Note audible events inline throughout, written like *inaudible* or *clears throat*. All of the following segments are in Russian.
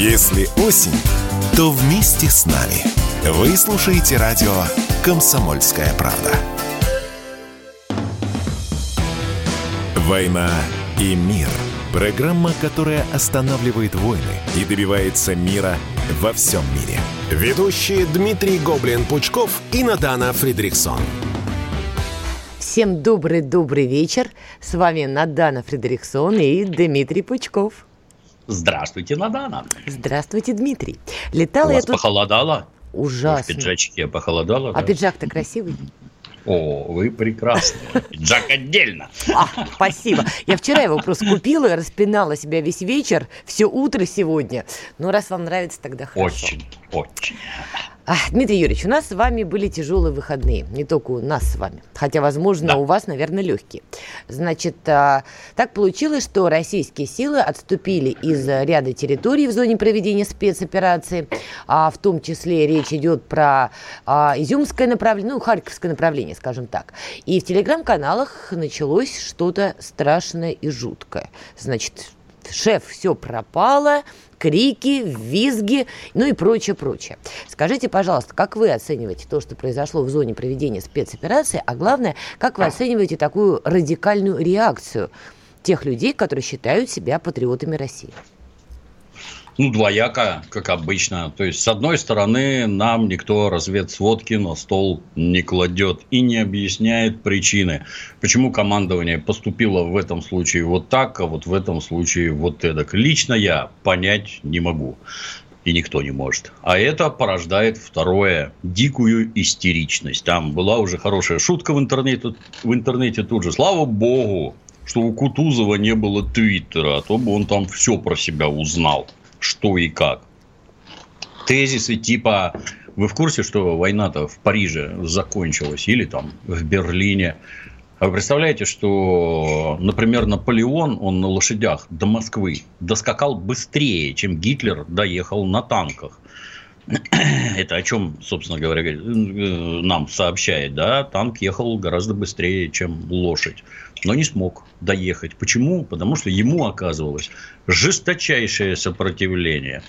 Если осень, то вместе с нами. Вы слушаете радио «Комсомольская правда». «Война и мир» – программа, которая останавливает войны и добивается мира во всем мире. Ведущие Дмитрий Гоблин-Пучков и Надана Фридриксон. Всем добрый-добрый вечер. С вами Надана Фредериксон и Дмитрий Пучков. Здравствуйте, Надана. Здравствуйте, Дмитрий. Летала У я вас тут... похолодало? Ужасно. В пиджачке похолодало? А да? пиджак-то красивый. О, вы прекрасны. Пиджак отдельно. А, спасибо. Я вчера его просто купила, распинала себя весь вечер, все утро сегодня. Ну, раз вам нравится, тогда хорошо. Очень, очень. Дмитрий Юрьевич, у нас с вами были тяжелые выходные. Не только у нас с вами. Хотя, возможно, Да. у вас, наверное, легкие. Значит, а, так получилось, что российские силы отступили из ряда территорий в зоне проведения спецоперации. А, в том числе речь идет про а, Изюмское направление, ну, Харьковское направление, скажем так. И в телеграм-каналах началось что-то страшное и жуткое. Значит, шеф, все пропало, крики, визги, ну и прочее, прочее. Скажите, пожалуйста, как вы оцениваете то, что произошло в зоне проведения спецоперации, а главное, как вы оцениваете такую радикальную реакцию тех людей, которые считают себя патриотами России? Ну, двояко, как обычно. То есть, с одной стороны, нам никто разведсводки на стол не кладет и не объясняет причины, почему командование поступило в этом случае вот так, а вот в этом случае вот эдак. Лично я понять не могу. И никто не может. А это порождает второе, дикую истеричность. Там была уже хорошая шутка в интернете, в интернете тут же. Слава богу, что у Кутузова не было твиттера, а то бы он там все про себя узнал, что и как. Тезисы типа вы в курсе, что война-то в Париже закончилась или там в Берлине? А вы представляете, что, например, Наполеон, он на лошадях до Москвы доскакал быстрее, чем Гитлер доехал на танках. *clears throat* Это о чем, собственно говоря, э, нам сообщает, да? Танк ехал гораздо быстрее, чем лошадь, но не смог доехать. Почему? Потому что ему оказывалось жесточайшее сопротивление.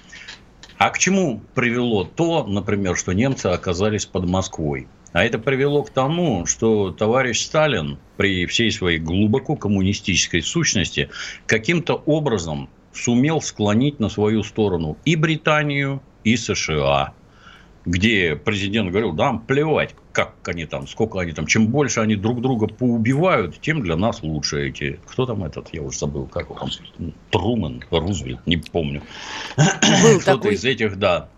А к чему привело то, например, что немцы оказались под Москвой? А это привело к тому, что товарищ Сталин при всей своей глубоко коммунистической сущности каким-то образом сумел склонить на свою сторону и Британию, и США, где президент говорил, да, плевать, как они там, сколько они там, чем больше они друг друга поубивают, тем для нас лучше эти. Кто там этот, я уже забыл, как он, Труман, Рузвельт, не помню. Был Кто-то такой. из этих, да,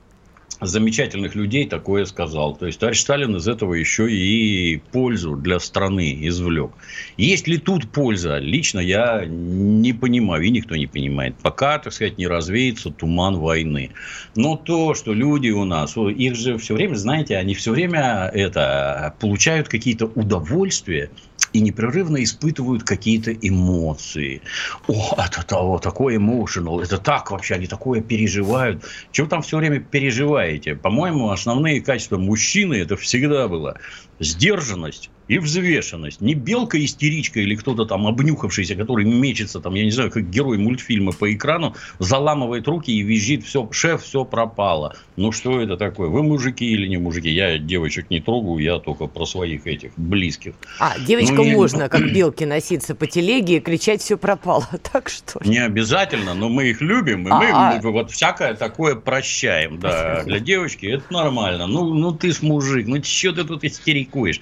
замечательных людей такое сказал. То есть, товарищ Сталин из этого еще и пользу для страны извлек. Есть ли тут польза? Лично я не понимаю, и никто не понимает. Пока, так сказать, не развеется туман войны. Но то, что люди у нас, их же все время, знаете, они все время это, получают какие-то удовольствия и непрерывно испытывают какие-то эмоции. О, это того, такой emotional, это так вообще, они такое переживают. Чего там все время переживаете? По-моему, основные качества мужчины это всегда было сдержанность и взвешенность. Не белка-истеричка или кто-то там обнюхавшийся, который мечется, там, я не знаю, как герой мультфильма по экрану, заламывает руки и визжит, все, шеф, все пропало. Ну, что это такое? Вы мужики или не мужики? Я девочек не трогаю, я только про своих этих близких. А, девочкам Ну, не- можно, как белки, носиться по телеге и кричать «все пропало». *laughs* Так что ли? Не обязательно, но мы их любим, и А, мы а. мы вот всякое такое прощаем. Да, *laughs* для девочки это нормально. Ну, ну ты ж мужик, ну что ты тут истерикуешь?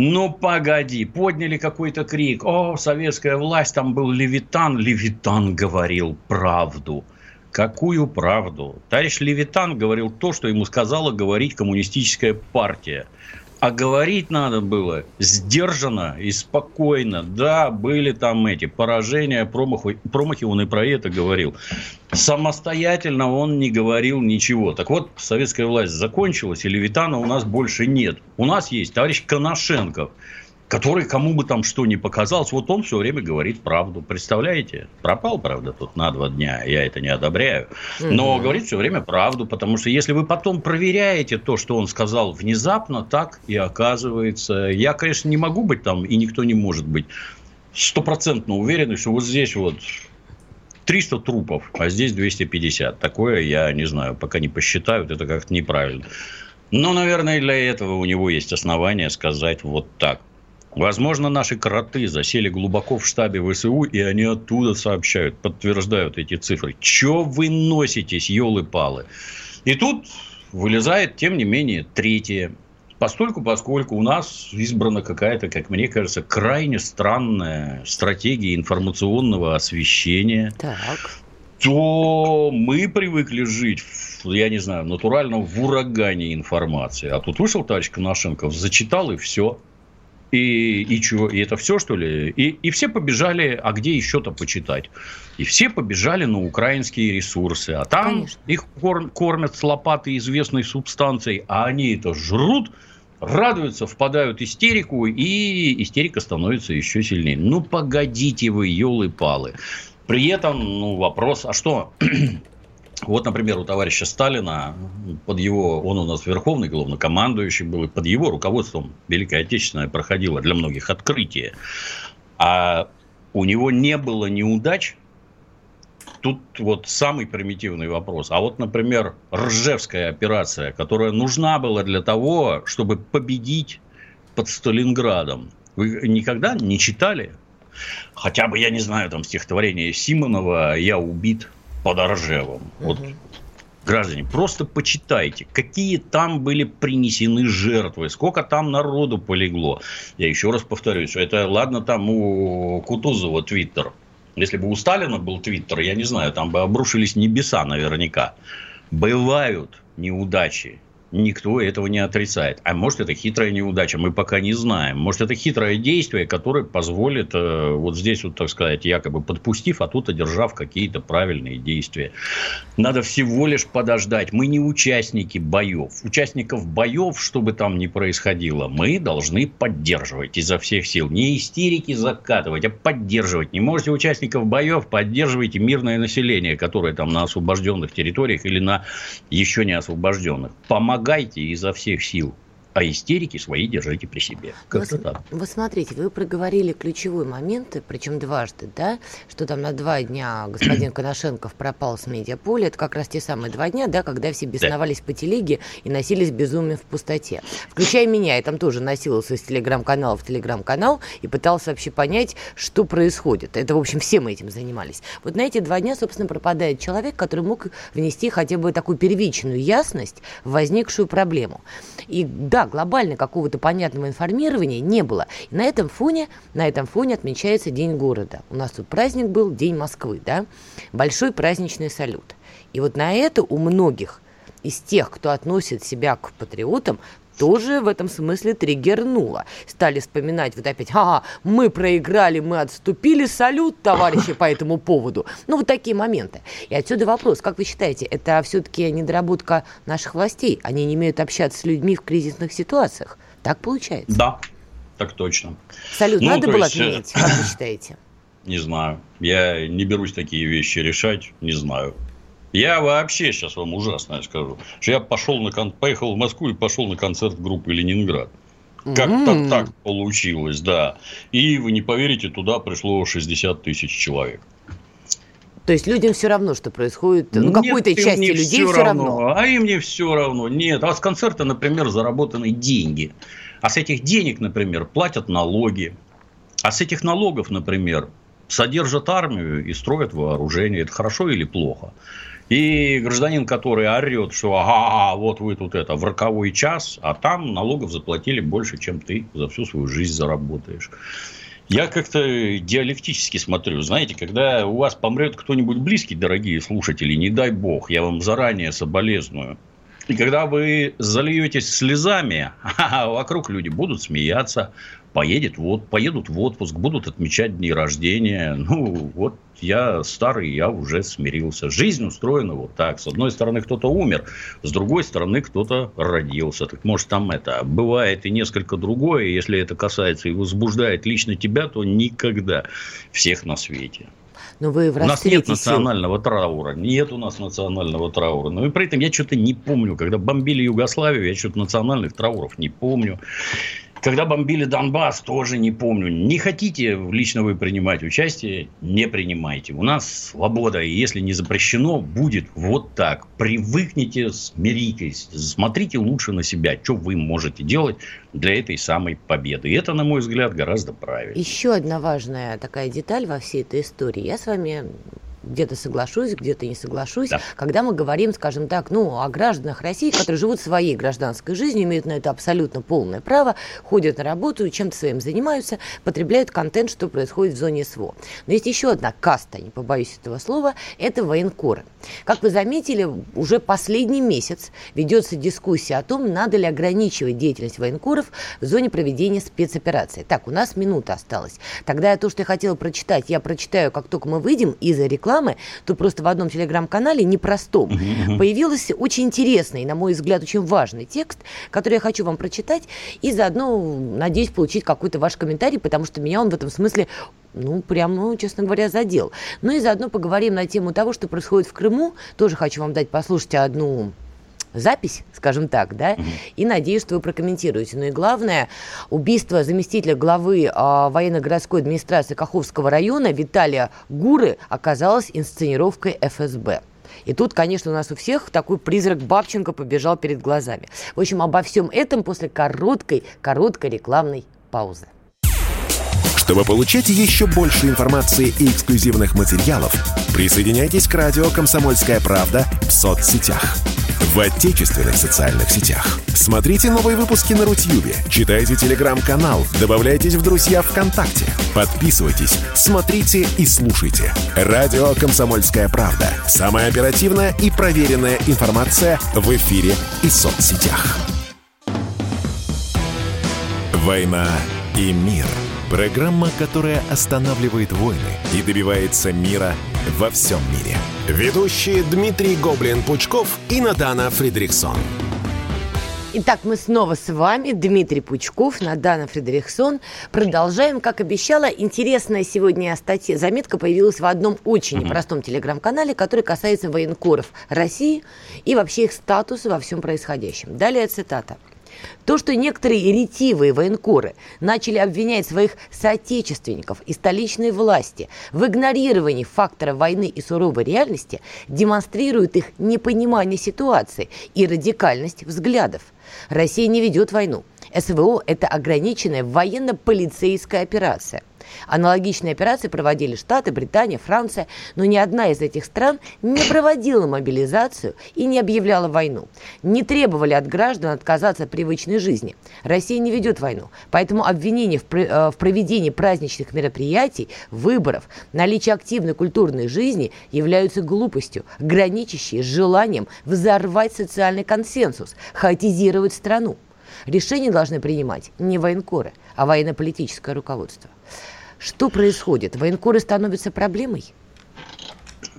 Ну, погоди, подняли какой-то крик. О, советская власть, там был Левитан. Левитан говорил правду. Какую правду? Товарищ Левитан говорил то, что ему сказала говорить коммунистическая партия. А говорить надо было сдержанно и спокойно. Да, были там эти поражения, промахи, промахи, он и про это говорил. Самостоятельно он не говорил ничего. Так вот, советская власть закончилась, и Левитана у нас больше нет. У нас есть товарищ Коношенков, который кому бы там что ни показалось, вот он все время говорит правду. Представляете? Пропал, правда, тут на два дня, я это не одобряю. Но Мгм. говорит все время правду, потому что если вы потом проверяете то, что он сказал внезапно, так и оказывается. Я, конечно, не могу быть там, и никто не может быть стопроцентно уверенный, что вот здесь вот 300 трупов, а здесь 250. Такое я не знаю, пока не посчитают, это как-то неправильно. Но, наверное, для этого у него есть основания сказать вот так. Возможно, наши кроты засели глубоко в штабе ВСУ, и они оттуда сообщают, подтверждают эти цифры. Че вы носитесь, елы-палы? И тут вылезает, тем не менее, третье. Постольку, поскольку у нас избрана какая-то, как мне кажется, крайне странная стратегия информационного освещения, так. то мы привыкли жить я не знаю, натурально в урагане информации. А тут вышел товарищ Коношенков, зачитал и все. И, и что, и это все, что ли? И, и все побежали, а где еще-то почитать? И все побежали на украинские ресурсы. А там Конечно. их корм, кормят с лопаты известной субстанцией, а они это жрут, радуются, впадают в истерику, и истерика становится еще сильнее. Ну, погодите вы, елы-палы. При этом, ну, вопрос, а что? Вот, например, у товарища Сталина, под его, он у нас верховный главнокомандующий был, и под его руководством Великая Отечественная проходила для многих открытие. А у него не было неудач. Тут вот самый примитивный вопрос. А вот, например, Ржевская операция, которая нужна была для того, чтобы победить под Сталинградом. Вы никогда не читали? Хотя бы, я не знаю, там стихотворение Симонова «Я убит», под Оржевом. Вот граждане, просто почитайте, какие там были принесены жертвы, сколько там народу полегло. Я еще раз повторюсь, это ладно там у Кутузова твиттер. Если бы у Сталина был твиттер, я не знаю, там бы обрушились небеса наверняка. Бывают неудачи, Никто этого не отрицает. А может, это хитрая неудача, мы пока не знаем. Может, это хитрое действие, которое позволит э, вот здесь, вот, так сказать, якобы подпустив, а тут одержав какие-то правильные действия. Надо всего лишь подождать. Мы не участники боев. Участников боев, что бы там ни происходило, мы должны поддерживать изо всех сил. Не истерики закатывать, а поддерживать. Не можете участников боев, поддерживайте мирное население, которое там на освобожденных территориях или на еще не освобожденных. Помогайте помогайте изо всех сил а истерики свои держите при себе. Как-то вы, так. Вы смотрите, вы проговорили ключевой момент, причем дважды, да, что там на два дня *clears throat* господин Коношенков пропал с медиаполя. Это как раз те самые два дня, да, когда все бесновались да. по телеге и носились безумием в пустоте. Включая меня, я там тоже носился из телеграм-канала в телеграм-канал и пытался вообще понять, что происходит. Это, в общем, все мы этим занимались. Вот на эти два дня, собственно, пропадает человек, который мог внести хотя бы такую первичную ясность в возникшую проблему. И да, глобально какого-то понятного информирования не было. И на этом фоне, на этом фоне отмечается День города. У нас тут праздник был, День Москвы, да? Большой праздничный салют. И вот на это у многих из тех, кто относит себя к патриотам, тоже в этом смысле триггернуло. Стали вспоминать вот опять, ага, мы проиграли, мы отступили, салют, товарищи, по этому поводу. Ну, вот такие моменты. И отсюда вопрос, как вы считаете, это все-таки недоработка наших властей? Они не умеют общаться с людьми в кризисных ситуациях? Так получается? Да, так точно. Салют ну, надо было есть... Э, отменить, как вы считаете? *clears throat* Не знаю. Я не берусь такие вещи решать, не знаю. Я вообще сейчас вам ужасно скажу, что я пошел на кон... поехал в Москву и пошел на концерт группы Ленинград. Как-то mm. так получилось, да. И вы не поверите, туда пришло 60 тысяч человек. То есть людям все равно, что происходит, ну, какой-то части людей все, все равно. равно. А им не все равно. Нет, а с концерта, например, заработаны деньги. А с этих денег, например, платят налоги. А с этих налогов, например, содержат армию и строят вооружение. Это хорошо или плохо? И гражданин, который орет, что ага, вот вы тут это в роковой час, а там налогов заплатили больше, чем ты за всю свою жизнь заработаешь. Я как-то диалектически смотрю. Знаете, когда у вас помрет кто-нибудь близкий, дорогие слушатели, не дай бог, я вам заранее соболезную. И когда вы зальетесь слезами, *laughs* а вокруг люди будут смеяться, поедет, вот, поедут в отпуск, будут отмечать дни рождения. *laughs* Ну, вот я старый, я уже смирился. Жизнь устроена вот так. С одной стороны, кто-то умер, с другой стороны, кто-то родился. Так может, там это бывает и несколько другое. Если это касается и возбуждает лично тебя, то никогда всех на свете. Но вы в у нас нет национального сил. траура. Нет у нас национального траура. Но и при этом я что-то не помню. Когда бомбили Югославию, я что-то национальных трауров не помню. Когда бомбили Донбасс, тоже не помню. Не хотите лично вы принимать участие, не принимайте. У нас свобода, и если не запрещено, будет вот так. Привыкните, смиритесь, смотрите лучше на себя, что вы можете делать для этой самой победы. И это, на мой взгляд, гораздо правильнее. Еще одна важная такая деталь во всей этой истории. Я с вами где-то соглашусь, где-то не соглашусь, да. когда мы говорим, скажем так, ну, о гражданах России, которые живут своей гражданской жизнью, имеют на это абсолютно полное право, ходят на работу, чем-то своим занимаются, потребляют контент, что происходит в зоне СВО. Но есть еще одна каста, не побоюсь этого слова, это военкоры. Как вы заметили, уже последний месяц ведется дискуссия о том, надо ли ограничивать деятельность военкоров в зоне проведения спецоперации. Так, у нас минута осталась. Тогда то, что я хотела прочитать, я прочитаю, как только мы выйдем из рекламы, рекламы, то просто в одном телеграм-канале, непростом, uh-huh. появился очень интересный, на мой взгляд, очень важный текст, который я хочу вам прочитать, и заодно, надеюсь, получить какой-то ваш комментарий, потому что меня он в этом смысле ну, прям, ну, честно говоря, задел. Ну и заодно поговорим на тему того, что происходит в Крыму. Тоже хочу вам дать послушать одну запись, скажем так, да, угу. и надеюсь, что вы прокомментируете. Ну и главное, убийство заместителя главы э, военно-городской администрации Каховского района Виталия Гуры оказалось инсценировкой ФСБ. И тут, конечно, у нас у всех такой призрак Бабченко побежал перед глазами. В общем, обо всем этом после короткой, короткой рекламной паузы. Чтобы получать еще больше информации и эксклюзивных материалов, присоединяйтесь к радио «Комсомольская правда» в соцсетях в отечественных социальных сетях. Смотрите новые выпуски на Рутьюбе, читайте телеграм-канал, добавляйтесь в друзья ВКонтакте, подписывайтесь, смотрите и слушайте. Радио «Комсомольская правда». Самая оперативная и проверенная информация в эфире и соцсетях. «Война и мир» – программа, которая останавливает войны и добивается мира во всем мире – Ведущие Дмитрий Гоблин-Пучков и Надана Фридриксон. Итак, мы снова с вами, Дмитрий Пучков, Надана Фредериксон. Продолжаем, как обещала, интересная сегодня статья, заметка появилась в одном очень непростом телеграм-канале, который касается военкоров России и вообще их статуса во всем происходящем. Далее цитата. То, что некоторые ретивые военкоры начали обвинять своих соотечественников и столичной власти в игнорировании фактора войны и суровой реальности, демонстрирует их непонимание ситуации и радикальность взглядов. Россия не ведет войну. СВО – это ограниченная военно-полицейская операция. Аналогичные операции проводили Штаты, Британия, Франция, но ни одна из этих стран не проводила мобилизацию и не объявляла войну. Не требовали от граждан отказаться от привычной жизни. Россия не ведет войну, поэтому обвинения в, э, проведении праздничных мероприятий, выборов, наличие активной культурной жизни являются глупостью, граничащей с желанием взорвать социальный консенсус, хаотизировать страну. Решения должны принимать не военкоры, а военно-политическое руководство. Что происходит? Военкоры становятся проблемой?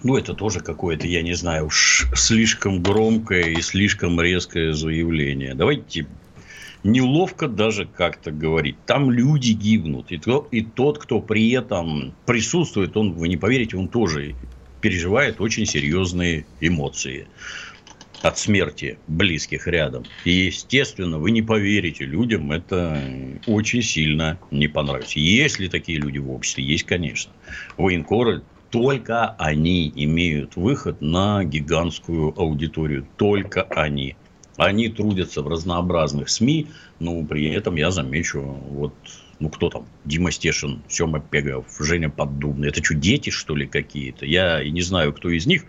Ну, это тоже какое-то, я не знаю, уж слишком громкое и слишком резкое заявление. Давайте неловко даже как-то говорить. Там люди гибнут. И, то, и тот, кто при этом присутствует, он, вы не поверите, он тоже переживает очень серьезные эмоции от смерти близких рядом. И, естественно, вы не поверите, людям это очень сильно не понравится. Есть ли такие люди в обществе? Есть, конечно. Военкоры только они имеют выход на гигантскую аудиторию. Только они. Они трудятся в разнообразных СМИ, но при этом я замечу, вот ну, кто там, Дима Стешин, Сема Пегов, Женя Поддубный. Это что, дети, что ли, какие-то? Я и не знаю, кто из них,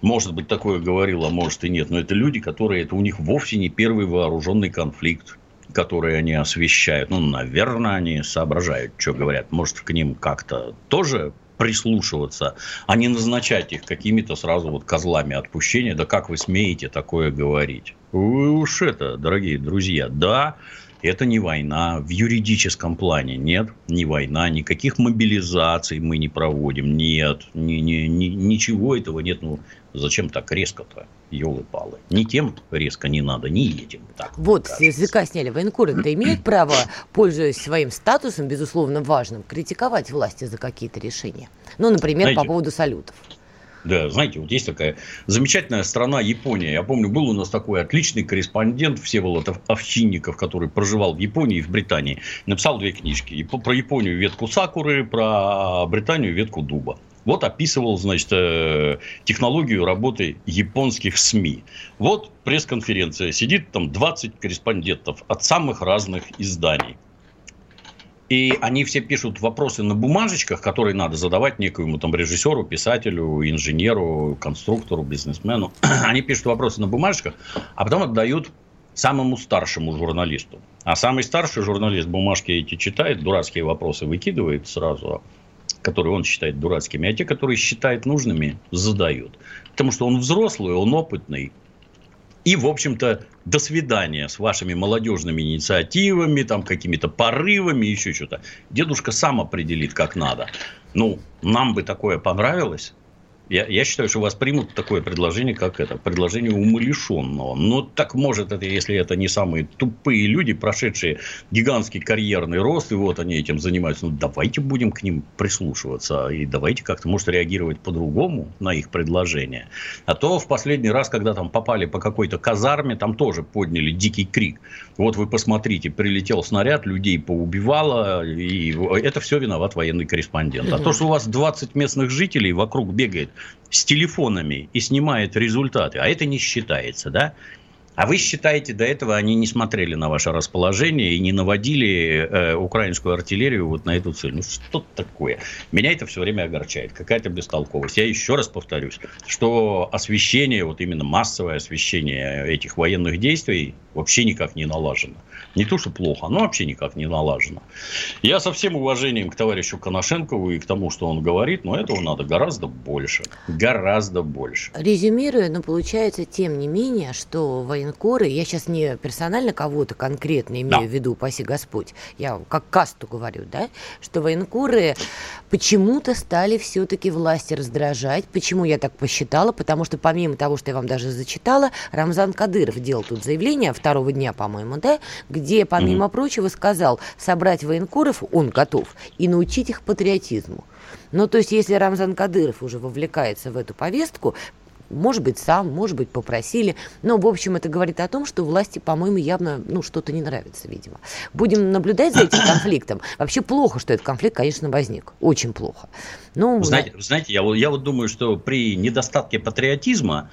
может быть, такое говорил, а может и нет. Но это люди, которые, это у них вовсе не первый вооруженный конфликт который они освещают. Ну, наверное, они соображают, что говорят. Может, к ним как-то тоже прислушиваться, а не назначать их какими-то сразу вот козлами отпущения. Да как вы смеете такое говорить? Вы уж это, дорогие друзья, да, это не война. В юридическом плане нет, не война. Никаких мобилизаций мы не проводим. Нет, ни, ни, ни, ничего этого нет. Ну, зачем так резко-то? елы-палы. Ни тем резко не надо, ни этим. Так, вот, с языка сняли. Военкоры-то имеют *clears throat* право, пользуясь своим статусом, безусловно, важным, критиковать власти за какие-то решения. Ну, например, Знаете, по поводу салютов. Да, знаете, вот есть такая замечательная страна Япония. Я помню, был у нас такой отличный корреспондент Всеволод Овчинников, который проживал в Японии и в Британии. Написал две книжки. Про Японию ветку сакуры, про Британию ветку дуба. Вот описывал, значит, э, технологию работы японских СМИ. Вот пресс-конференция. Сидит там 20 корреспондентов от самых разных изданий. И они все пишут вопросы на бумажечках, которые надо задавать некоему там режиссеру, писателю, инженеру, конструктору, бизнесмену. *clears throat* Они пишут вопросы на бумажечках, а потом отдают самому старшему журналисту. А самый старший журналист бумажки эти читает, дурацкие вопросы выкидывает сразу, которые он считает дурацкими, а те, которые считает нужными, задают. Потому что он взрослый, он опытный, и, в общем-то, до свидания с вашими молодежными инициативами, там, какими-то порывами, еще что-то. Дедушка сам определит, как надо. Ну, нам бы такое понравилось. Я, я считаю, что вас примут такое предложение, как это, предложение умалишенного. Но так может это, если это не самые тупые люди, прошедшие гигантский карьерный рост, и вот они этим занимаются. Ну, давайте будем к ним прислушиваться, и давайте как-то, может, реагировать по-другому на их предложение. А то в последний раз, когда там попали по какой-то казарме, там тоже подняли дикий крик. Вот вы посмотрите, прилетел снаряд, людей поубивало, и это все виноват военный корреспондент. А то, что у вас 20 местных жителей вокруг бегает с телефонами и снимает результаты, а это не считается, да? А вы считаете, до этого они не смотрели на ваше расположение и не наводили э, украинскую артиллерию вот на эту цель? Ну, что такое? Меня это все время огорчает. Какая-то бестолковость. Я еще раз повторюсь, что освещение, вот именно массовое освещение этих военных действий вообще никак не налажено. Не то, что плохо, но вообще никак не налажено. Я со всем уважением к товарищу Коношенкову и к тому, что он говорит, но этого надо гораздо больше. Гораздо больше. Резюмируя, но получается, тем не менее, что военкоры, я сейчас не персонально кого-то конкретно имею да. в виду, паси Господь, я как касту говорю, да, что военкоры почему-то стали все-таки власти раздражать. Почему я так посчитала? Потому что помимо того, что я вам даже зачитала, Рамзан Кадыров делал тут заявление второго дня, по-моему, да, где, помимо mm-hmm. прочего, сказал собрать военкоров, он готов, и научить их патриотизму. Ну, то есть, если Рамзан Кадыров уже вовлекается в эту повестку, может быть, сам, может быть, попросили. Но, в общем, это говорит о том, что власти, по-моему, явно ну, что-то не нравится, видимо. Будем наблюдать за этим *coughs* конфликтом. Вообще плохо, что этот конфликт, конечно, возник. Очень плохо. Ну, знаете, знаете я, я вот думаю, что при недостатке патриотизма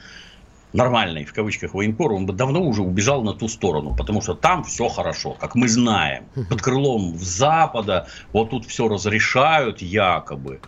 нормальный, в кавычках, военкор, он бы давно уже убежал на ту сторону, потому что там все хорошо, как мы знаем. *laughs* Под крылом Запада, вот тут все разрешают якобы.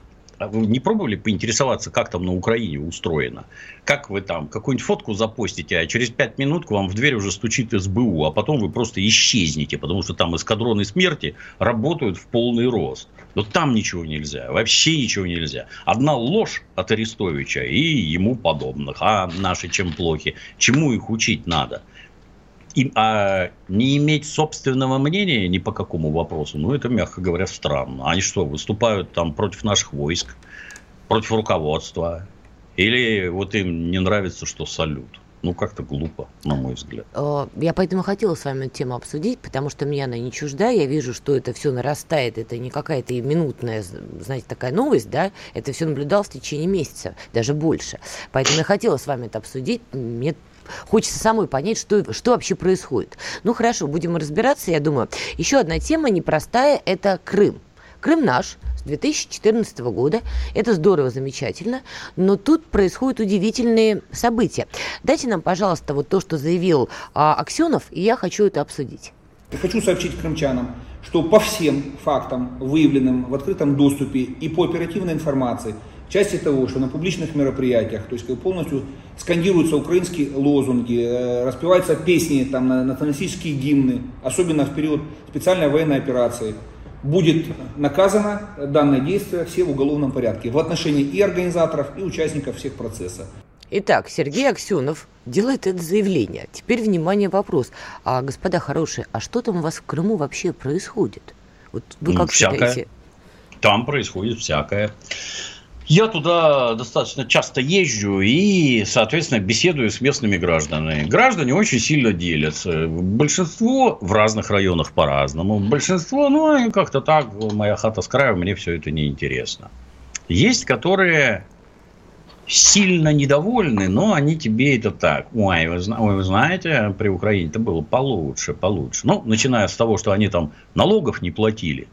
А вы не пробовали поинтересоваться, как там на Украине устроено? Как вы там какую-нибудь фотку запостите, а через пять минут к вам в дверь уже стучит СБУ, а потом вы просто исчезнете, потому что там эскадроны смерти работают в полный рост. Но там ничего нельзя, вообще ничего нельзя. Одна ложь от Арестовича и ему подобных. А наши чем плохи? Чему их учить надо? И, а не иметь собственного мнения ни по какому вопросу, ну, это, мягко говоря, странно. Они что, выступают там против наших войск, против руководства? Или вот им не нравится, что салют? Ну, как-то глупо, на мой взгляд. Э, я поэтому хотела с вами эту тему обсудить, потому что мне она не чужда. Я вижу, что это все нарастает. Это не какая-то минутная, знаете, такая новость, да? Это все наблюдалось в течение месяца, даже больше. Поэтому я хотела с вами это обсудить. Мне Хочется самой понять, что, что вообще происходит. Ну хорошо, будем разбираться, я думаю. Еще одна тема непростая – это Крым. Крым наш, с 2014 года. Это здорово, замечательно. Но тут происходят удивительные события. Дайте нам, пожалуйста, вот то, что заявил а, Аксенов, и я хочу это обсудить. Хочу сообщить крымчанам, что по всем фактам, выявленным в открытом доступе и по оперативной информации – части того, что на публичных мероприятиях, то есть полностью скандируются украинские лозунги, э, распеваются песни, там, националистические гимны, особенно в период специальной военной операции, будет наказано данное действие все в уголовном порядке в отношении и организаторов, и участников всех процессов. Итак, Сергей Аксенов делает это заявление. Теперь, внимание, вопрос. А, господа хорошие, а что там у вас в Крыму вообще происходит? Вот вы как всякое. считаете? Там происходит всякое. Я туда достаточно часто езжу и, соответственно, беседую с местными гражданами. Граждане очень сильно делятся. Большинство в разных районах по-разному. Большинство, ну, как-то так, моя хата с краю, мне все это неинтересно. Есть, которые сильно недовольны, но они тебе это так. Ой, вы, ой, вы знаете, при Украине это было получше, получше. Ну, начиная с того, что они там налогов не платили.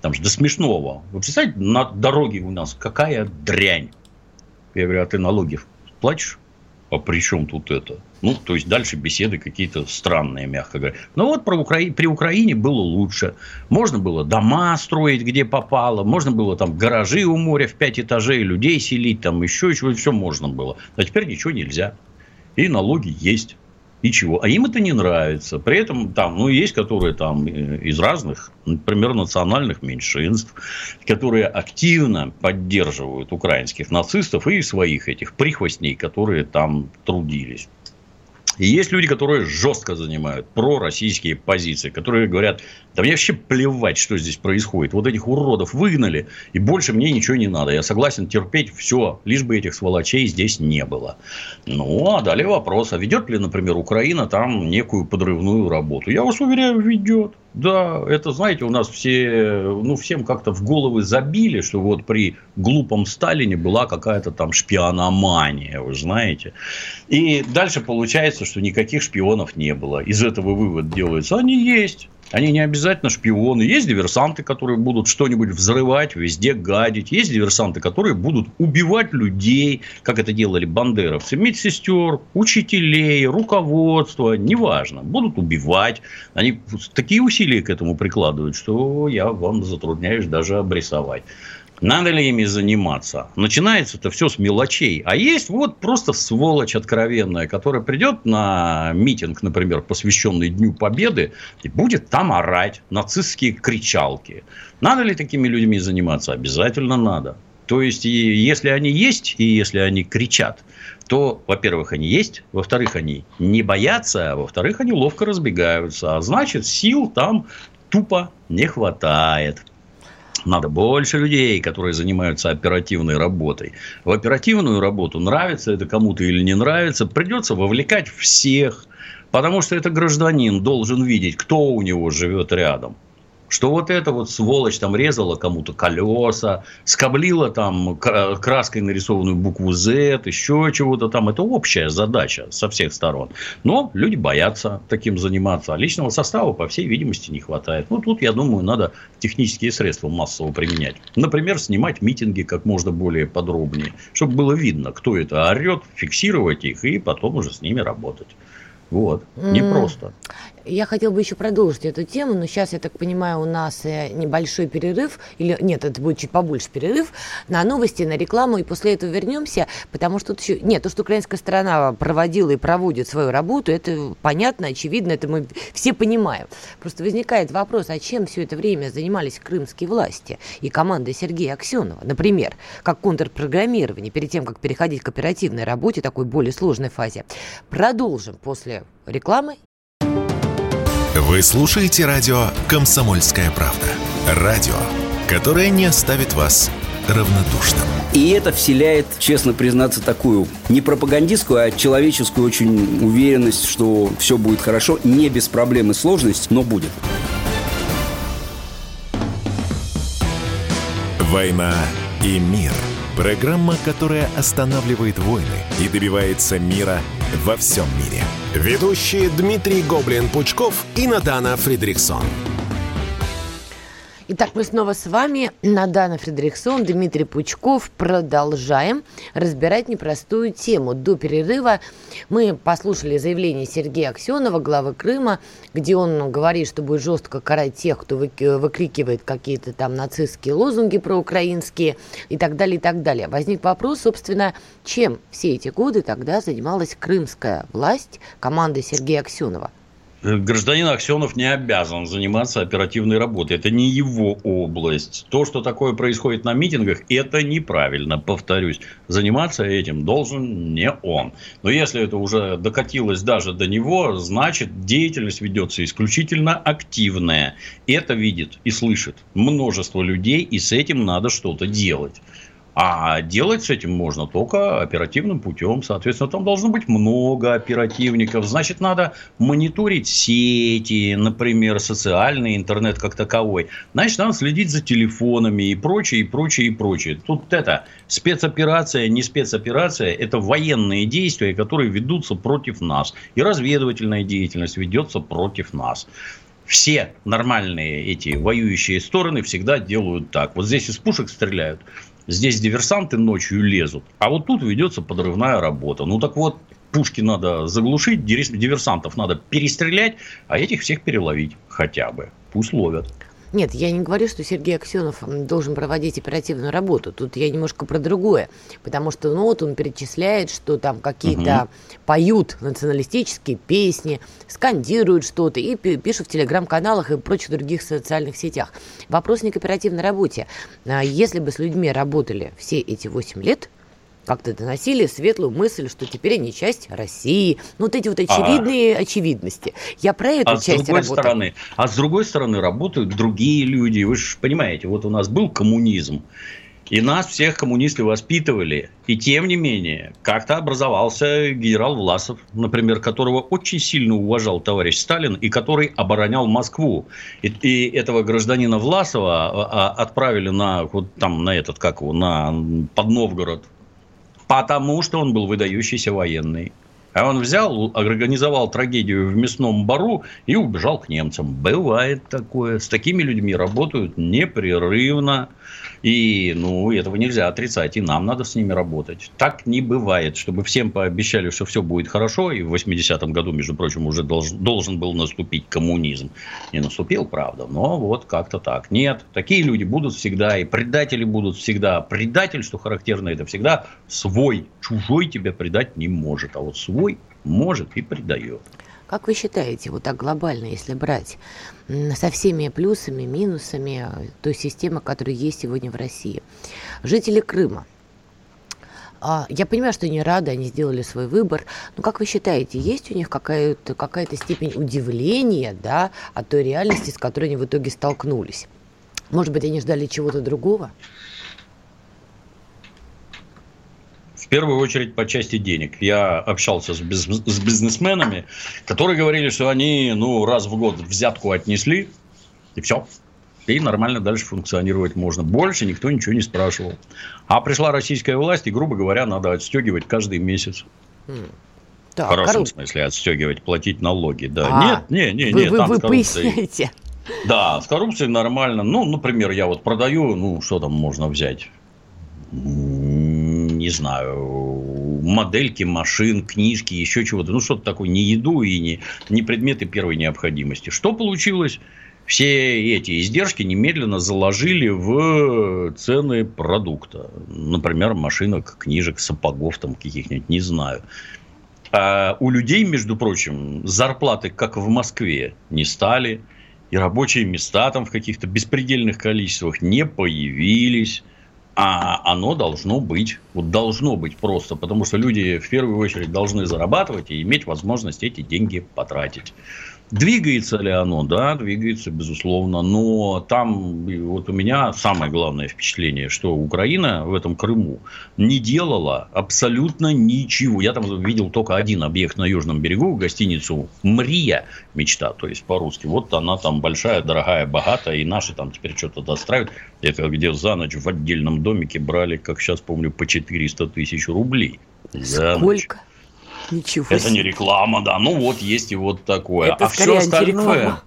Там же до смешного. Вы представляете, на дороге у нас какая дрянь. Я говорю, а ты налоги платишь? А при чем тут это? Ну, то есть, дальше беседы какие-то странные, мягко говоря. Но вот про Укра... при Украине было лучше. Можно было дома строить, где попало. Можно было там гаражи у моря в пять этажей, людей селить, там еще, еще все можно было. А теперь ничего нельзя. И налоги есть и чего. А им это не нравится. При этом там, ну, есть, которые там э, из разных, например, национальных меньшинств, которые активно поддерживают украинских нацистов и своих этих прихвостней, которые там трудились. И есть люди, которые жестко занимают пророссийские позиции, которые говорят, да мне вообще плевать, что здесь происходит. Вот этих уродов выгнали, и больше мне ничего не надо. Я согласен терпеть все, лишь бы этих сволочей здесь не было. Ну, а далее вопрос, а ведет ли, например, Украина там некую подрывную работу? Я вас уверяю, ведет. Да, это, знаете, у нас все, ну, всем как-то в головы забили, что вот при глупом Сталине была какая-то там шпиономания, вы знаете. И дальше получается, что никаких шпионов не было. Из этого вывод делается. Они есть. Они не обязательно шпионы. Есть диверсанты, которые будут что-нибудь взрывать, везде гадить. Есть диверсанты, которые будут убивать людей, как это делали бандеровцы, медсестер, учителей, руководство, неважно. Будут убивать. Они такие усилия к этому прикладывают, что я вам затрудняюсь даже обрисовать. Надо ли ими заниматься? Начинается это все с мелочей. А есть вот просто сволочь откровенная, которая придет на митинг, например, посвященный Дню Победы, и будет там орать нацистские кричалки. Надо ли такими людьми заниматься? Обязательно надо. То есть, если они есть, и если они кричат, то, во-первых, они есть, во-вторых, они не боятся, а во-вторых, они ловко разбегаются. А значит, сил там тупо не хватает. Надо больше людей, которые занимаются оперативной работой. В оперативную работу, нравится это кому-то или не нравится, придется вовлекать всех. Потому что это гражданин должен видеть, кто у него живет рядом что вот эта вот сволочь там резала кому-то колеса, скоблила там краской нарисованную букву Z, еще чего-то там. Это общая задача со всех сторон. Но люди боятся таким заниматься. А личного состава, по всей видимости, не хватает. Ну, тут, я думаю, надо технические средства массово применять. Например, снимать митинги как можно более подробнее, чтобы было видно, кто это орет, фиксировать их и потом уже с ними работать. Вот. Непросто. Я хотел бы еще продолжить эту тему, но сейчас, я так понимаю, у нас э, небольшой перерыв, или нет, это будет чуть побольше перерыв, на новости, на рекламу, и после этого вернемся, потому что тут еще... Нет, то, что украинская сторона проводила и проводит свою работу, это понятно, очевидно, это мы все понимаем. Просто возникает вопрос, а чем все это время занимались крымские власти и команда Сергея Аксенова, например, как контрпрограммирование, перед тем, как переходить к оперативной работе, такой более сложной фазе. Продолжим после рекламы вы слушаете радио «Комсомольская правда». Радио, которое не оставит вас равнодушным. И это вселяет, честно признаться, такую не пропагандистскую, а человеческую очень уверенность, что все будет хорошо, не без проблем и сложностей, но будет. «Война и мир» – программа, которая останавливает войны и добивается мира во всем мире – Ведущие Дмитрий Гоблин-Пучков и Надана Фридриксон. Итак, мы снова с вами, Надана Фредериксон, Дмитрий Пучков. Продолжаем разбирать непростую тему. До перерыва мы послушали заявление Сергея Аксенова, главы Крыма, где он говорит, что будет жестко карать тех, кто выкрикивает какие-то там нацистские лозунги проукраинские и так далее, и так далее. Возник вопрос, собственно, чем все эти годы тогда занималась крымская власть, команда Сергея Аксенова? Гражданин Аксенов не обязан заниматься оперативной работой. Это не его область. То, что такое происходит на митингах, это неправильно, повторюсь. Заниматься этим должен не он. Но если это уже докатилось даже до него, значит деятельность ведется исключительно активная. Это видит и слышит множество людей, и с этим надо что-то делать. А делать с этим можно только оперативным путем. Соответственно, там должно быть много оперативников. Значит, надо мониторить сети, например, социальный интернет как таковой. Значит, надо следить за телефонами и прочее, и прочее, и прочее. Тут это спецоперация, не спецоперация, это военные действия, которые ведутся против нас. И разведывательная деятельность ведется против нас все нормальные эти воюющие стороны всегда делают так. Вот здесь из пушек стреляют, Здесь диверсанты ночью лезут, а вот тут ведется подрывная работа. Ну так вот, пушки надо заглушить, диверсантов надо перестрелять, а этих всех переловить хотя бы. Пусть ловят. Нет, я не говорю, что Сергей Аксенов должен проводить оперативную работу. Тут я немножко про другое. Потому что, ну, вот он перечисляет, что там какие-то угу. поют националистические песни, скандируют что-то и пишут в телеграм-каналах и прочих других социальных сетях. Вопрос не к оперативной работе. А если бы с людьми работали все эти 8 лет, как-то доносили светлую мысль, что теперь они часть России. Ну, вот эти вот очевидные а. очевидности. Я про эту а часть с другой работаю. стороны, А с другой стороны работают другие люди. Вы же понимаете, вот у нас был коммунизм. И нас всех коммунисты воспитывали. И тем не менее, как-то образовался генерал Власов, например, которого очень сильно уважал товарищ Сталин и который оборонял Москву. И, и этого гражданина Власова а, а, отправили на, вот там, на этот, как его, на под Новгород, Потому что он был выдающийся военный. А он взял, организовал трагедию в мясном бару и убежал к немцам. Бывает такое. С такими людьми работают непрерывно. И, ну, этого нельзя отрицать, и нам надо с ними работать. Так не бывает, чтобы всем пообещали, что все будет хорошо, и в 80-м году, между прочим, уже должен, должен был наступить коммунизм. Не наступил, правда, но вот как-то так. Нет, такие люди будут всегда, и предатели будут всегда. Предатель, что характерно, это всегда свой. Чужой тебя предать не может, а вот свой может и предает. Как вы считаете, вот так глобально, если брать, со всеми плюсами, минусами той системы, которая есть сегодня в России, жители Крыма, а, я понимаю, что они рады, они сделали свой выбор. Но как вы считаете, есть у них какая-то какая степень удивления да, от той реальности, с которой они в итоге столкнулись? Может быть, они ждали чего-то другого? В первую очередь по части денег. Я общался с, биз- с бизнесменами, которые говорили, что они ну, раз в год взятку отнесли, и все. И нормально дальше функционировать можно. Больше никто ничего не спрашивал. А пришла российская власть, и, грубо говоря, надо отстегивать каждый месяц. Да, в хорошем корруп... смысле отстегивать, платить налоги. Да. А, нет, не, не, вы, Вы, там вы поясняете. Да, с коррупцией нормально. Ну, например, я вот продаю, ну, что там можно взять? Не знаю, модельки машин, книжки, еще чего-то. Ну, что-то такое, не еду и не, не предметы первой необходимости. Что получилось? Все эти издержки немедленно заложили в цены продукта. Например, машинок, книжек, сапогов там каких-нибудь, не знаю. А у людей, между прочим, зарплаты, как в Москве, не стали. И рабочие места там в каких-то беспредельных количествах не появились а оно должно быть. Вот должно быть просто, потому что люди в первую очередь должны зарабатывать и иметь возможность эти деньги потратить. Двигается ли оно? Да, двигается, безусловно. Но там вот у меня самое главное впечатление, что Украина в этом Крыму не делала абсолютно ничего. Я там видел только один объект на Южном берегу, гостиницу «Мрия», мечта, то есть по-русски. Вот она там большая, дорогая, богатая, и наши там теперь что-то достраивают. Это где за ночь в отдельном домике брали, как сейчас помню, по 400 тысяч рублей. За Сколько? Ночь. Ничего себе. Это не реклама, да. Ну вот есть и вот такое. Это а все остальное...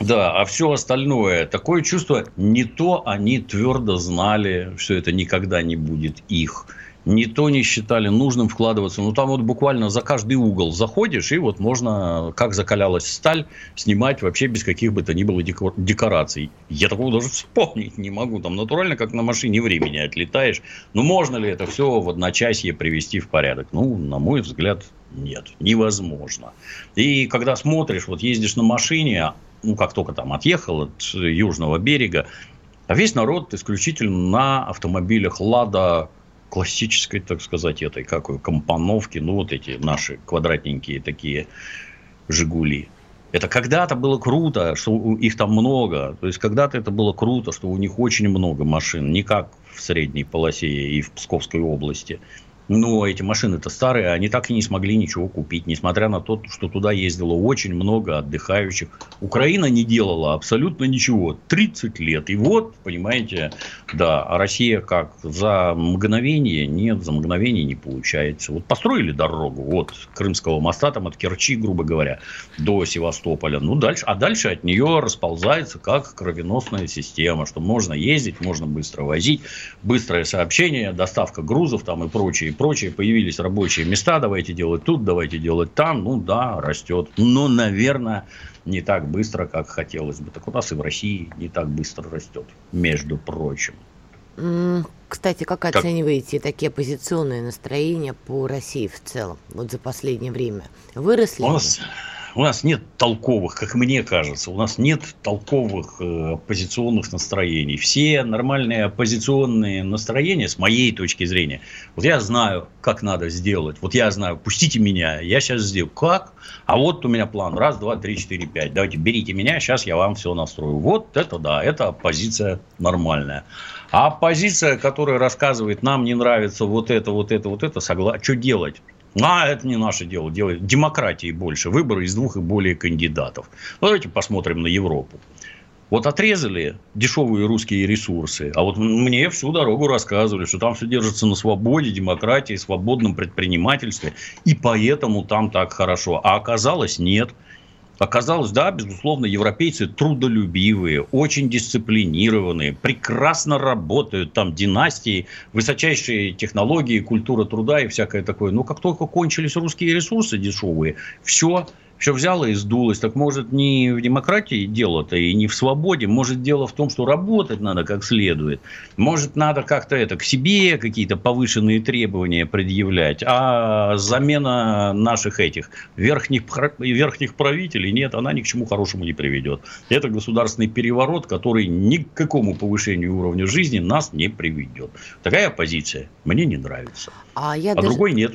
Да, а все остальное, такое чувство, не то они твердо знали, что это никогда не будет их не то не считали нужным вкладываться. Ну, там вот буквально за каждый угол заходишь, и вот можно, как закалялась сталь, снимать вообще без каких бы то ни было декораций. Я такого даже вспомнить не могу. Там натурально, как на машине времени отлетаешь. Ну, можно ли это все в одночасье привести в порядок? Ну, на мой взгляд, нет, невозможно. И когда смотришь, вот ездишь на машине, ну, как только там отъехал от южного берега, а весь народ исключительно на автомобилях «Лада», классической, так сказать, этой какой компоновки, ну вот эти наши квадратненькие такие Жигули. Это когда-то было круто, что их там много. То есть когда-то это было круто, что у них очень много машин. Не как в средней полосе и в Псковской области. Но эти машины-то старые, они так и не смогли ничего купить, несмотря на то, что туда ездило очень много отдыхающих. Украина не делала абсолютно ничего. 30 лет. И вот, понимаете, да, а Россия как? За мгновение? Нет, за мгновение не получается. Вот построили дорогу от Крымского моста, там от Керчи, грубо говоря, до Севастополя. Ну, дальше, а дальше от нее расползается как кровеносная система, что можно ездить, можно быстро возить, быстрое сообщение, доставка грузов там и прочее и прочее, появились рабочие места, давайте делать тут, давайте делать там, ну да, растет. Но, наверное, не так быстро, как хотелось бы. Так у нас и в России не так быстро растет, между прочим. Кстати, как, как оцениваете такие оппозиционные настроения по России в целом, вот за последнее время? Выросли? У нас, у нас нет толковых, как мне кажется, у нас нет толковых э, оппозиционных настроений. Все нормальные оппозиционные настроения, с моей точки зрения, вот я знаю, как надо сделать. Вот я знаю, пустите меня, я сейчас сделаю. Как? А вот у меня план. Раз, два, три, четыре, пять. Давайте берите меня, сейчас я вам все настрою. Вот это да, это оппозиция нормальная. А оппозиция, которая рассказывает, нам не нравится вот это, вот это, вот это, согла... что делать? А это не наше дело. Делать демократии больше. Выборы из двух и более кандидатов. Ну, давайте посмотрим на Европу. Вот отрезали дешевые русские ресурсы, а вот мне всю дорогу рассказывали, что там все держится на свободе, демократии, свободном предпринимательстве, и поэтому там так хорошо. А оказалось нет. Оказалось, да, безусловно, европейцы трудолюбивые, очень дисциплинированные, прекрасно работают, там династии, высочайшие технологии, культура труда и всякое такое. Но как только кончились русские ресурсы дешевые, все, все взяло и сдулось. Так может не в демократии дело-то и не в свободе. Может дело в том, что работать надо как следует. Может надо как-то это к себе какие-то повышенные требования предъявлять. А замена наших этих верхних, верхних правителей нет, она ни к чему хорошему не приведет. Это государственный переворот, который ни к какому повышению уровня жизни нас не приведет. Такая позиция мне не нравится. А, я а даже... другой нет.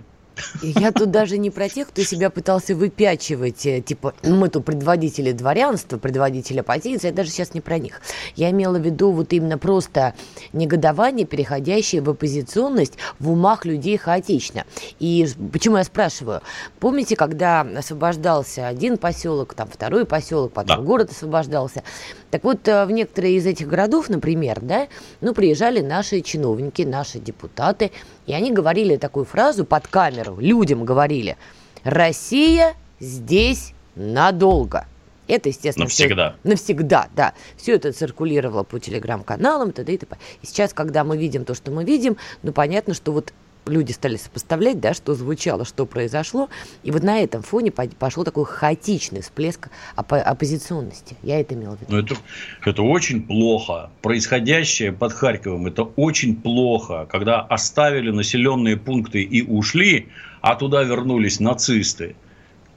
Я тут даже не про тех, кто себя пытался выпячивать, э, типа, мы тут предводители дворянства, предводители оппозиции, я даже сейчас не про них. Я имела в виду вот именно просто негодование, переходящее в оппозиционность в умах людей хаотично. И почему я спрашиваю? Помните, когда освобождался один поселок, там второй поселок, потом да. город освобождался, так вот, э, в некоторые из этих городов, например, да, ну, приезжали наши чиновники, наши депутаты, и они говорили такую фразу под камеру, людям говорили, Россия здесь надолго. Это, естественно, навсегда. Все, навсегда, да. Все это циркулировало по телеграм-каналам, т.д. и т.п. И сейчас, когда мы видим то, что мы видим, ну, понятно, что вот люди стали сопоставлять, да, что звучало, что произошло. И вот на этом фоне пошел такой хаотичный всплеск оп- оппозиционности. Я это имел в виду. Ну, это, это очень плохо. Происходящее под Харьковом, это очень плохо. Когда оставили населенные пункты и ушли, а туда вернулись нацисты.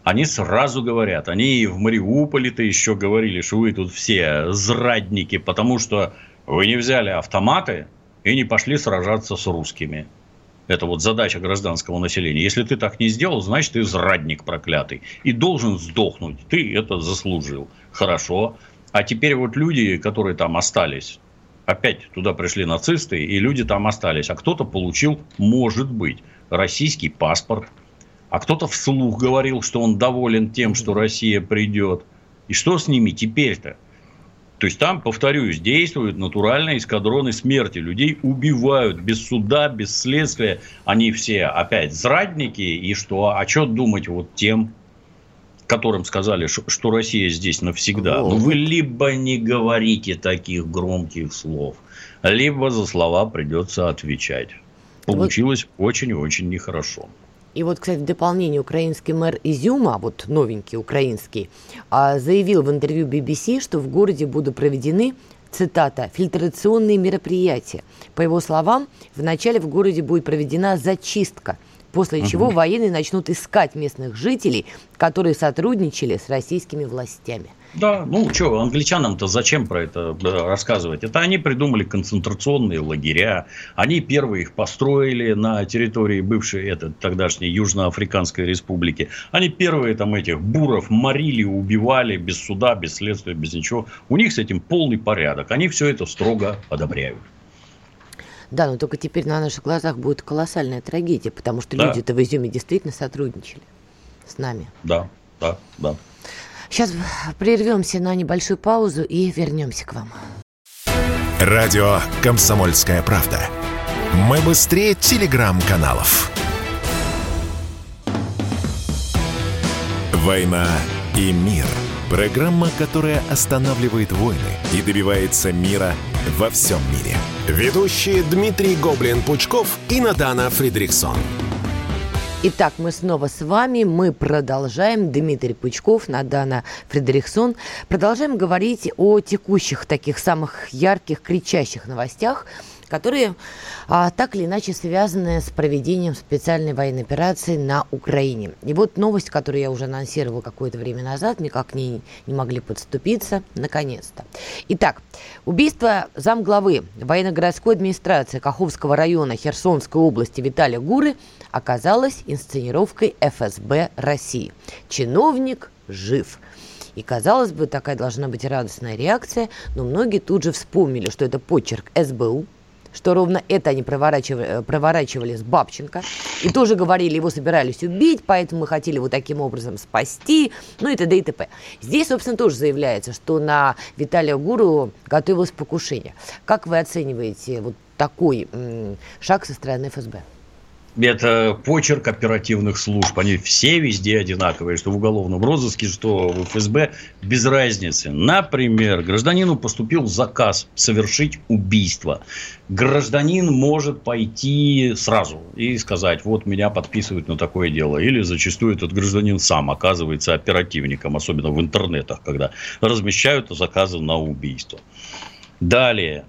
Они сразу говорят, они в Мариуполе-то еще говорили, что вы тут все зрадники, потому что вы не взяли автоматы и не пошли сражаться с русскими. Это вот задача гражданского населения. Если ты так не сделал, значит, ты зрадник проклятый. И должен сдохнуть. Ты это заслужил. Хорошо. А теперь вот люди, которые там остались, опять туда пришли нацисты, и люди там остались. А кто-то получил, может быть, российский паспорт. А кто-то вслух говорил, что он доволен тем, что Россия придет. И что с ними теперь-то? То есть там, повторюсь, действуют натуральные эскадроны смерти. Людей убивают без суда, без следствия. Они все опять зрадники. И что? А что думать вот тем, которым сказали, что Россия здесь навсегда? Ну, вы либо не говорите таких громких слов, либо за слова придется отвечать. Получилось очень-очень нехорошо. И вот, кстати, в дополнение украинский мэр Изюма, вот новенький украинский, а, заявил в интервью BBC, что в городе будут проведены цитата, фильтрационные мероприятия. По его словам, вначале в городе будет проведена зачистка после чего угу. военные начнут искать местных жителей, которые сотрудничали с российскими властями. Да, ну что, англичанам-то зачем про это рассказывать? Это они придумали концентрационные лагеря, они первые их построили на территории бывшей это, тогдашней Южноафриканской республики. Они первые там этих буров морили, убивали без суда, без следствия, без ничего. У них с этим полный порядок. Они все это строго одобряют. Да, но только теперь на наших глазах будет колоссальная трагедия, потому что да. люди-то в Изюме действительно сотрудничали с нами. Да, да, да. Сейчас прервемся на небольшую паузу и вернемся к вам. Радио «Комсомольская правда». Мы быстрее телеграм-каналов. «Война и мир» – программа, которая останавливает войны и добивается мира во всем мире. Ведущие Дмитрий Гоблин-Пучков и Надана Фридриксон. Итак, мы снова с вами. Мы продолжаем. Дмитрий Пучков, Надана Фредериксон. Продолжаем говорить о текущих таких самых ярких, кричащих новостях – которые а, так или иначе связаны с проведением специальной военной операции на Украине. И вот новость, которую я уже анонсировала какое-то время назад, никак к ней не могли подступиться, наконец-то. Итак, убийство замглавы военно-городской администрации Каховского района Херсонской области Виталия Гуры оказалось инсценировкой ФСБ России. Чиновник жив. И, казалось бы, такая должна быть радостная реакция, но многие тут же вспомнили, что это почерк СБУ, что ровно это они проворачивали, э, проворачивали с Бабченко. И тоже говорили, его собирались убить, поэтому мы хотели его таким образом спасти, ну и т.д. и т.п. Здесь, собственно, тоже заявляется, что на Виталия Гуру готовилось покушение. Как вы оцениваете вот такой шаг со стороны ФСБ? Это почерк оперативных служб. Они все везде одинаковые, что в уголовном розыске, что в ФСБ, без разницы. Например, гражданину поступил заказ совершить убийство. Гражданин может пойти сразу и сказать, вот меня подписывают на такое дело. Или зачастую этот гражданин сам оказывается оперативником, особенно в интернетах, когда размещают заказы на убийство. Далее,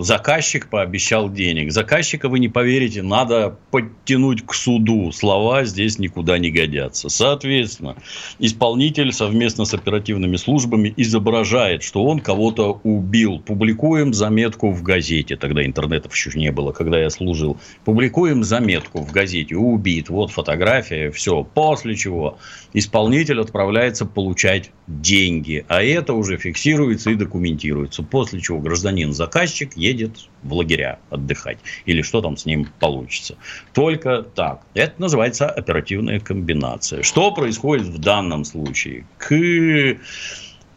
заказчик пообещал денег. Заказчика, вы не поверите, надо подтянуть к суду. Слова здесь никуда не годятся. Соответственно, исполнитель совместно с оперативными службами изображает, что он кого-то убил. Публикуем заметку в газете. Тогда интернетов еще не было, когда я служил. Публикуем заметку в газете. Убит. Вот фотография. Все. После чего исполнитель отправляется получать деньги. А это уже фиксируется и документируется. После чего гражданин за заказчик едет в лагеря отдыхать. Или что там с ним получится. Только так. Это называется оперативная комбинация. Что происходит в данном случае? К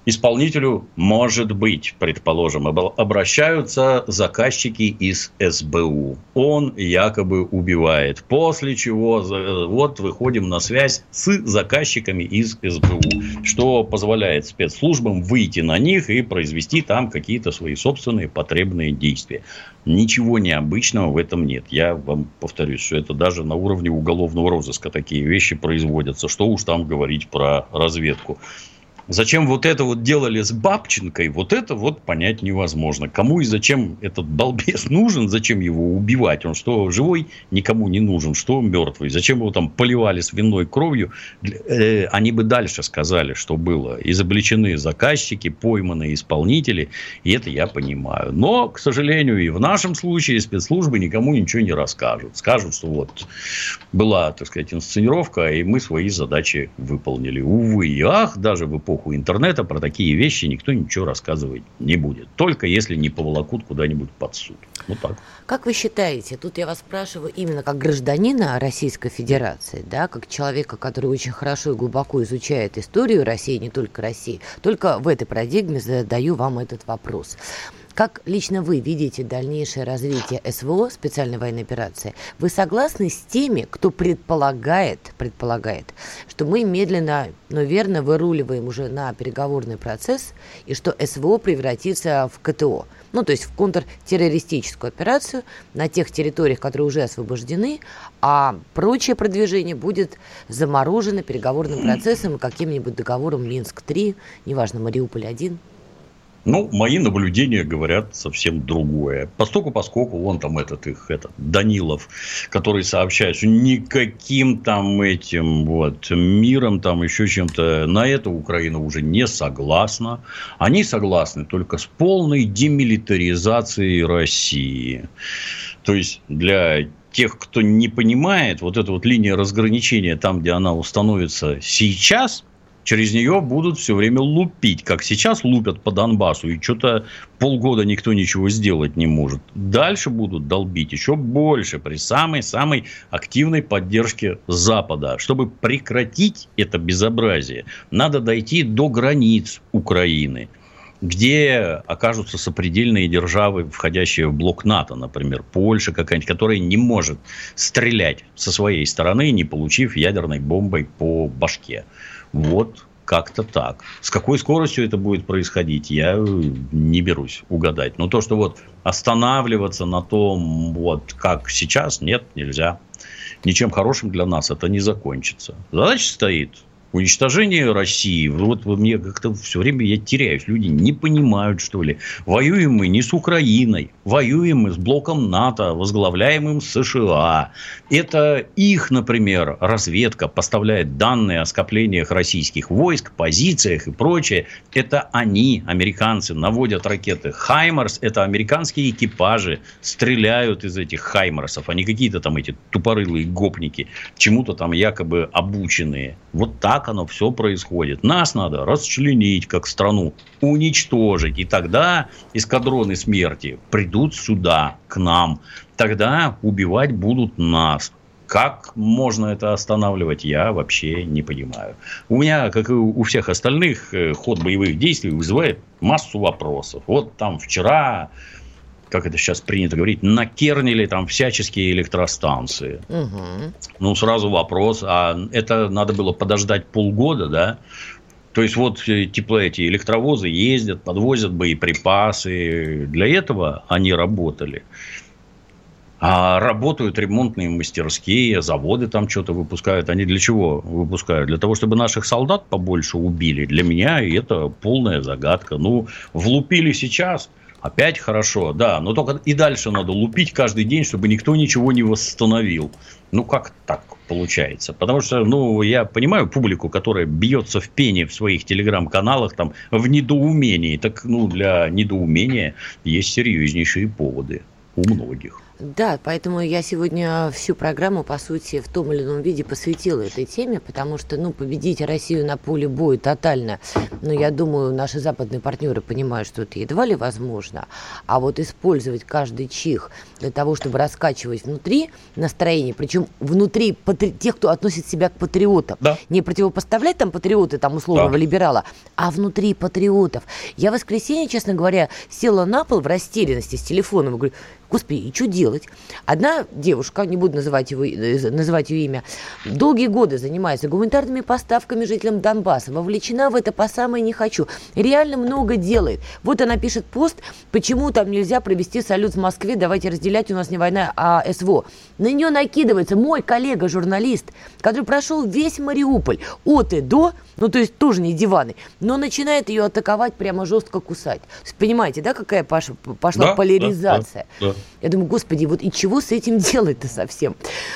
исполнителю, может быть, предположим, обращаются заказчики из СБУ. Он якобы убивает. После чего вот выходим на связь с заказчиками из СБУ, что позволяет спецслужбам выйти на них и произвести там какие-то свои собственные потребные действия. Ничего необычного в этом нет. Я вам повторюсь, что это даже на уровне уголовного розыска такие вещи производятся. Что уж там говорить про разведку. Зачем вот это вот делали с Бабченкой, вот это вот понять невозможно. Кому и зачем этот балбес нужен, зачем его убивать? Он что, живой никому не нужен, что мертвый? Зачем его там поливали свиной кровью? Э, они бы дальше сказали, что было. Изобличены заказчики, пойманы исполнители, и это я понимаю. Но, к сожалению, и в нашем случае спецслужбы никому ничего не расскажут. Скажут, что вот была, так сказать, инсценировка, и мы свои задачи выполнили. Увы и ах, даже в эпоху эпоху интернета про такие вещи никто ничего рассказывать не будет. Только если не поволокут куда-нибудь под суд. Вот так. Как вы считаете, тут я вас спрашиваю именно как гражданина Российской Федерации, да, как человека, который очень хорошо и глубоко изучает историю России, не только России, только в этой парадигме задаю вам этот вопрос. Как лично вы видите дальнейшее развитие СВО, специальной военной операции? Вы согласны с теми, кто предполагает, предполагает, что мы медленно, но верно выруливаем уже на переговорный процесс и что СВО превратится в КТО? ну, то есть в контртеррористическую операцию на тех территориях, которые уже освобождены, а прочее продвижение будет заморожено переговорным процессом и каким-нибудь договором Минск-3, неважно, Мариуполь-1. Ну, мои наблюдения говорят совсем другое. Постоку поскольку вон там этот их, этот, Данилов, который сообщает, что никаким там этим вот миром, там еще чем-то, на это Украина уже не согласна. Они согласны только с полной демилитаризацией России. То есть, для тех, кто не понимает, вот эта вот линия разграничения, там, где она установится сейчас, через нее будут все время лупить, как сейчас лупят по Донбассу, и что-то полгода никто ничего сделать не может. Дальше будут долбить еще больше при самой-самой активной поддержке Запада. Чтобы прекратить это безобразие, надо дойти до границ Украины где окажутся сопредельные державы, входящие в блок НАТО, например, Польша какая-нибудь, которая не может стрелять со своей стороны, не получив ядерной бомбой по башке. Вот как-то так. С какой скоростью это будет происходить, я не берусь угадать. Но то, что вот останавливаться на том, вот как сейчас, нет, нельзя. Ничем хорошим для нас это не закончится. Задача стоит уничтожение России. Вот мне как-то все время я теряюсь. Люди не понимают, что ли. Воюем мы не с Украиной. Воюем мы с блоком НАТО, возглавляемым США. Это их, например, разведка поставляет данные о скоплениях российских войск, позициях и прочее. Это они, американцы, наводят ракеты. Хаймарс – это американские экипажи, стреляют из этих Хаймарсов, не какие-то там эти тупорылые гопники, чему-то там якобы обученные. Вот так оно все происходит. Нас надо расчленить как страну, уничтожить. И тогда эскадроны смерти придут сюда, к нам. Тогда убивать будут нас. Как можно это останавливать, я вообще не понимаю. У меня, как и у всех остальных, э, ход боевых действий вызывает массу вопросов. Вот там вчера как это сейчас принято говорить, накернили там всяческие электростанции. Угу. Ну, сразу вопрос, а это надо было подождать полгода, да? То есть, вот э, типа эти электровозы ездят, подвозят боеприпасы. Для этого они работали. А работают ремонтные мастерские, заводы там что-то выпускают. Они для чего выпускают? Для того, чтобы наших солдат побольше убили. Для меня это полная загадка. Ну, влупили сейчас, Опять хорошо, да, но только и дальше надо лупить каждый день, чтобы никто ничего не восстановил. Ну, как так получается? Потому что, ну, я понимаю публику, которая бьется в пене в своих телеграм-каналах, там, в недоумении. Так, ну, для недоумения есть серьезнейшие поводы у многих. Да, поэтому я сегодня всю программу, по сути, в том или ином виде посвятила этой теме, потому что, ну, победить Россию на поле боя тотально, ну, я думаю, наши западные партнеры понимают, что это едва ли возможно, а вот использовать каждый чих для того, чтобы раскачивать внутри настроение, причем внутри патри... тех, кто относит себя к патриотам, да. не противопоставлять там патриоты, там, условного да. либерала, а внутри патриотов. Я в воскресенье, честно говоря, села на пол в растерянности с телефоном и говорю, Господи, и что делать? Одна девушка, не буду называть, его, э, называть ее имя, долгие годы занимается гуманитарными поставками жителям Донбасса, вовлечена в это по самое не хочу. Реально много делает. Вот она пишет пост, почему там нельзя провести салют в Москве, давайте разделять, у нас не война, а СВО. На нее накидывается мой коллега-журналист, который прошел весь Мариуполь от и до, ну то есть тоже не диваны, но начинает ее атаковать, прямо жестко кусать. Понимаете, да, какая пошла да, поляризация? Да, да. Я думаю, господи, вот и чего с этим *laughs* делать-то совсем?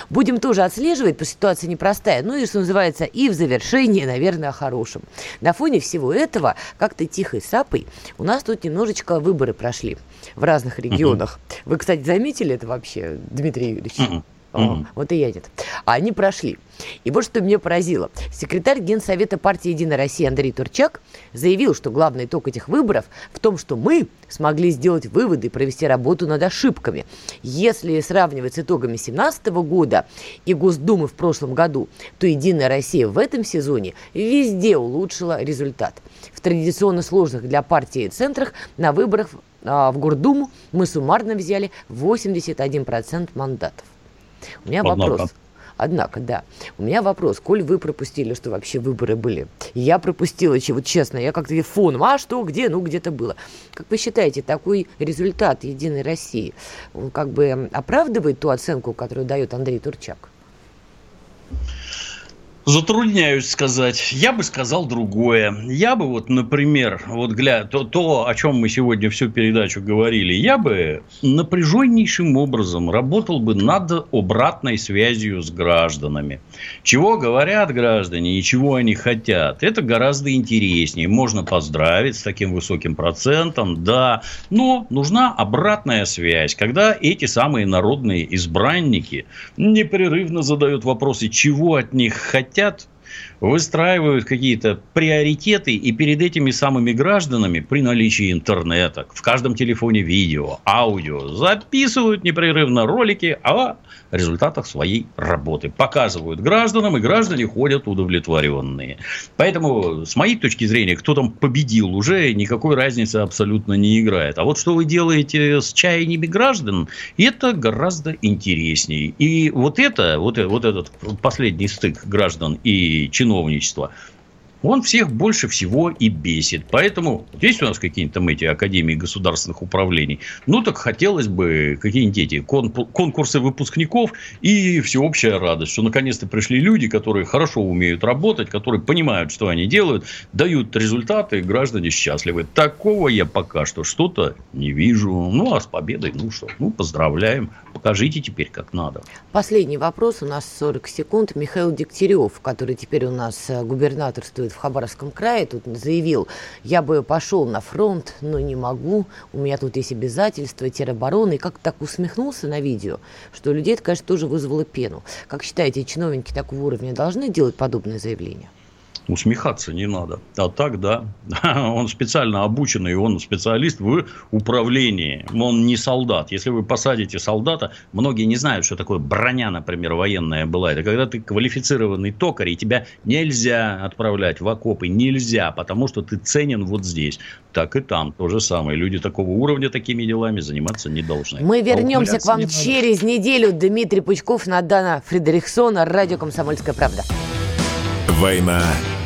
Будем тоже отслеживать, потому что ситуация непростая. Ну и, что называется, и в завершении, наверное, о хорошем. На фоне всего этого, как-то тихой сапой, у нас тут немножечко выборы прошли в разных регионах. Вы, кстати, заметили это вообще, Дмитрий Юрьевич? Mm-hmm. вот и я нет. А они прошли. И вот что меня поразило. Секретарь Генсовета партии «Единая Россия» Андрей Турчак заявил, что главный итог этих выборов в том, что мы смогли сделать выводы и провести работу над ошибками. Если сравнивать с итогами 2017 года и Госдумы в прошлом году, то «Единая Россия» в этом сезоне везде улучшила результат. В традиционно сложных для партии центрах на выборах а, в Гордуму мы суммарно взяли 81% мандатов. У меня Однако. вопрос. Однако, да, у меня вопрос, коль вы пропустили, что вообще выборы были, я пропустила, вот честно, я как-то фоном, а что, где, ну где-то было. Как вы считаете, такой результат Единой России, он как бы оправдывает ту оценку, которую дает Андрей Турчак? Затрудняюсь сказать. Я бы сказал другое. Я бы вот, например, вот гля, то, то, о чем мы сегодня всю передачу говорили, я бы напряженнейшим образом работал бы над обратной связью с гражданами. Чего говорят граждане и чего они хотят, это гораздо интереснее. Можно поздравить с таким высоким процентом, да, но нужна обратная связь, когда эти самые народные избранники непрерывно задают вопросы, чего от них хотят, хотят, выстраивают какие-то приоритеты, и перед этими самыми гражданами при наличии интернета, в каждом телефоне видео, аудио, записывают непрерывно ролики о результатах своей работы. Показывают гражданам, и граждане ходят удовлетворенные. Поэтому, с моей точки зрения, кто там победил, уже никакой разницы абсолютно не играет. А вот что вы делаете с чаяниями граждан, это гораздо интереснее. И вот это, вот, вот этот последний стык граждан и чиновничества – он всех больше всего и бесит. Поэтому есть у нас какие-нибудь там эти академии государственных управлений. Ну, так хотелось бы какие-нибудь эти конкурсы выпускников и всеобщая радость, что наконец-то пришли люди, которые хорошо умеют работать, которые понимают, что они делают, дают результаты, и граждане счастливы. Такого я пока что что-то не вижу. Ну, а с победой, ну что, ну, поздравляем. Покажите теперь, как надо. Последний вопрос. У нас 40 секунд. Михаил Дегтярев, который теперь у нас э, губернаторствует в Хабаровском крае, тут заявил, я бы пошел на фронт, но не могу, у меня тут есть обязательства, теробороны, и как так усмехнулся на видео, что людей это, конечно, тоже вызвало пену. Как считаете, чиновники такого уровня должны делать подобные заявления? Усмехаться не надо. А так, да, *laughs* он специально обученный, он специалист в управлении. Он не солдат. Если вы посадите солдата, многие не знают, что такое броня, например, военная была. Это когда ты квалифицированный токарь, и тебя нельзя отправлять в окопы. Нельзя, потому что ты ценен вот здесь. Так и там то же самое. Люди такого уровня такими делами заниматься не должны. Мы а вернемся к вам через неделю. Дмитрий Пучков, Надана Фредериксона, радио «Комсомольская правда». «Война